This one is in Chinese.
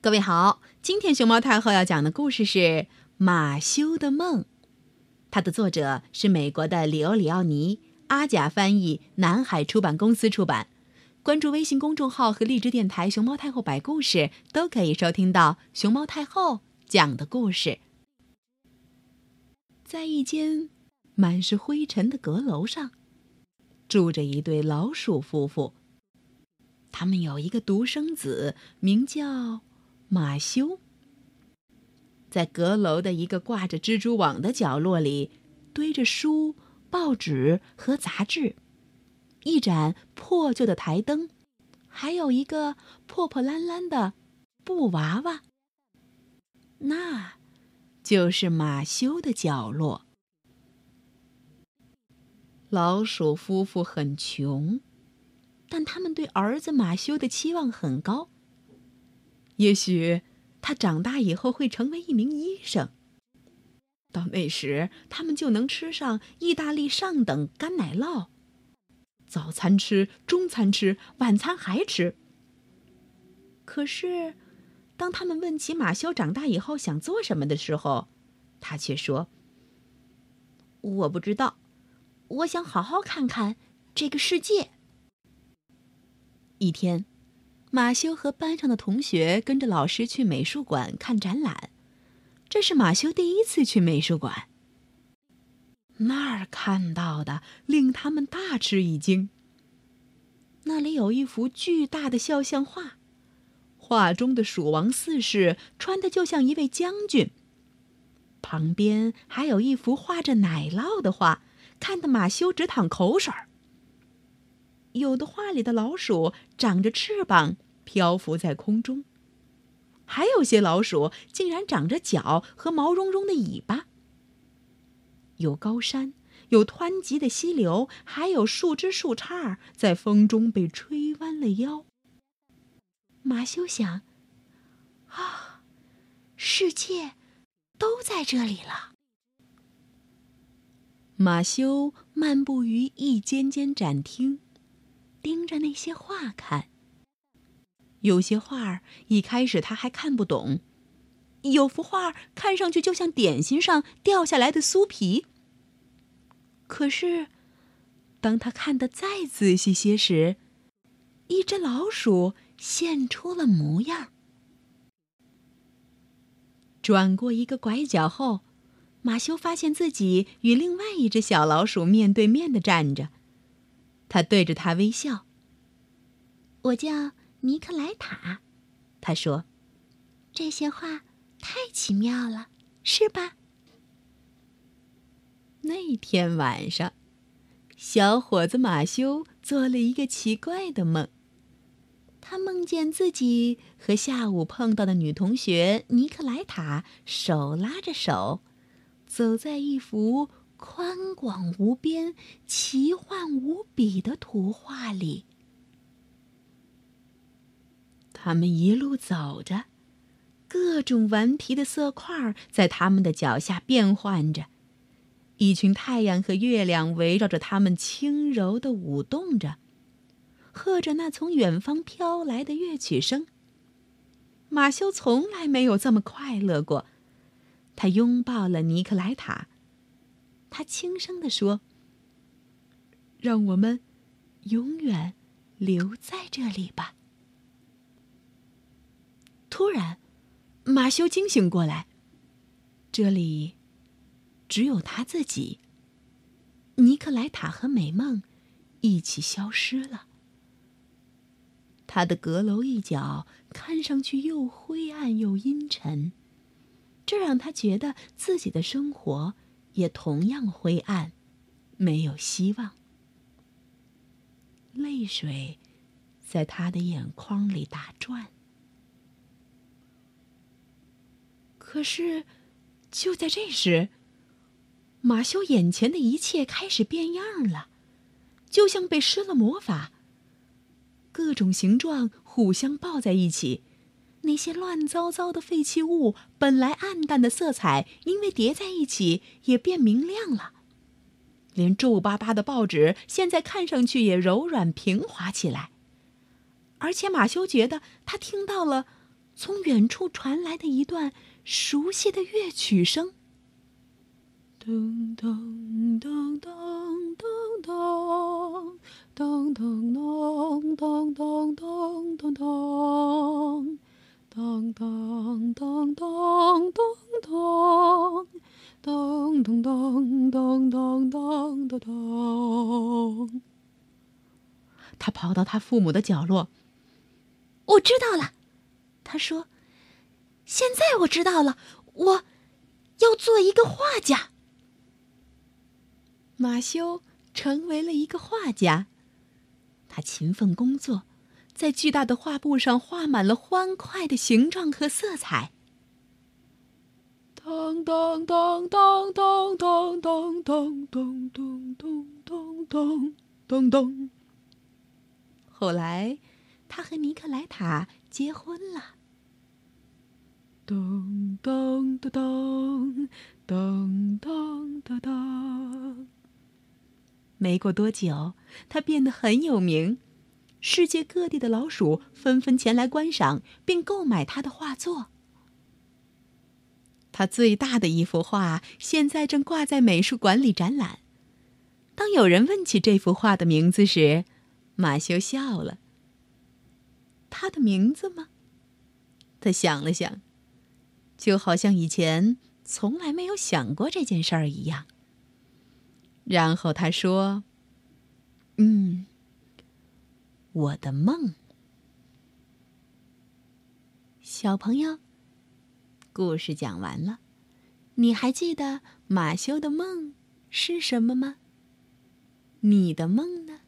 各位好，今天熊猫太后要讲的故事是《马修的梦》，它的作者是美国的里欧里奥尼，阿甲翻译，南海出版公司出版。关注微信公众号和荔枝电台“熊猫太后摆故事”，都可以收听到熊猫太后讲的故事。在一间满是灰尘的阁楼上，住着一对老鼠夫妇。他们有一个独生子，名叫。马修在阁楼的一个挂着蜘蛛网的角落里，堆着书、报纸和杂志，一盏破旧的台灯，还有一个破破烂烂的布娃娃。那，就是马修的角落。老鼠夫妇很穷，但他们对儿子马修的期望很高。也许他长大以后会成为一名医生。到那时，他们就能吃上意大利上等干奶酪，早餐吃，中餐吃，晚餐还吃。可是，当他们问起马修长大以后想做什么的时候，他却说：“我不知道，我想好好看看这个世界。”一天。马修和班上的同学跟着老师去美术馆看展览，这是马修第一次去美术馆。那儿看到的令他们大吃一惊。那里有一幅巨大的肖像画，画中的蜀王四世穿的就像一位将军。旁边还有一幅画着奶酪的画，看得马修直淌口水儿。有的画里的老鼠长着翅膀，漂浮在空中；还有些老鼠竟然长着脚和毛茸茸的尾巴。有高山，有湍急的溪流，还有树枝树杈在风中被吹弯了腰。马修想：啊，世界都在这里了。马修漫步于一间间展厅。盯着那些画看，有些画儿一开始他还看不懂，有幅画看上去就像点心上掉下来的酥皮。可是，当他看得再仔细些时，一只老鼠现出了模样。转过一个拐角后，马修发现自己与另外一只小老鼠面对面的站着。他对着他微笑。我叫尼克莱塔，他说：“这些话太奇妙了，是吧？”那天晚上，小伙子马修做了一个奇怪的梦。他梦见自己和下午碰到的女同学尼克莱塔手拉着手，走在一幅。宽广无边、奇幻无比的图画里，他们一路走着，各种顽皮的色块在他们的脚下变换着，一群太阳和月亮围绕着他们轻柔的舞动着，和着那从远方飘来的乐曲声。马修从来没有这么快乐过，他拥抱了尼克莱塔。他轻声地说：“让我们永远留在这里吧。”突然，马修惊醒过来，这里只有他自己。尼克莱塔和美梦一起消失了。他的阁楼一角看上去又灰暗又阴沉，这让他觉得自己的生活。也同样灰暗，没有希望。泪水在他的眼眶里打转。可是，就在这时，马修眼前的一切开始变样了，就像被施了魔法。各种形状互相抱在一起。那些乱糟糟的废弃物，本来暗淡的色彩，因为叠在一起也变明亮了。连皱巴巴的报纸，现在看上去也柔软平滑起来。而且马修觉得他听到了从远处传来的一段熟悉的乐曲声。噔噔噔噔噔噔噔噔噔噔噔他跑到他父母的角落。我知道了，他说：“现在我知道了，我要做一个画家。”马修成为了一个画家，他勤奋工作。在巨大的画布上画满了欢快的形状和色彩。当当当当当当当当当当当当当当。后来，他和尼克莱塔结婚了。咚咚咚咚咚咚咚咚。没过多久，他变得很有名。世界各地的老鼠纷纷前来观赏并购买他的画作。他最大的一幅画现在正挂在美术馆里展览。当有人问起这幅画的名字时，马修笑了。他的名字吗？他想了想，就好像以前从来没有想过这件事儿一样。然后他说：“嗯。”我的梦，小朋友，故事讲完了，你还记得马修的梦是什么吗？你的梦呢？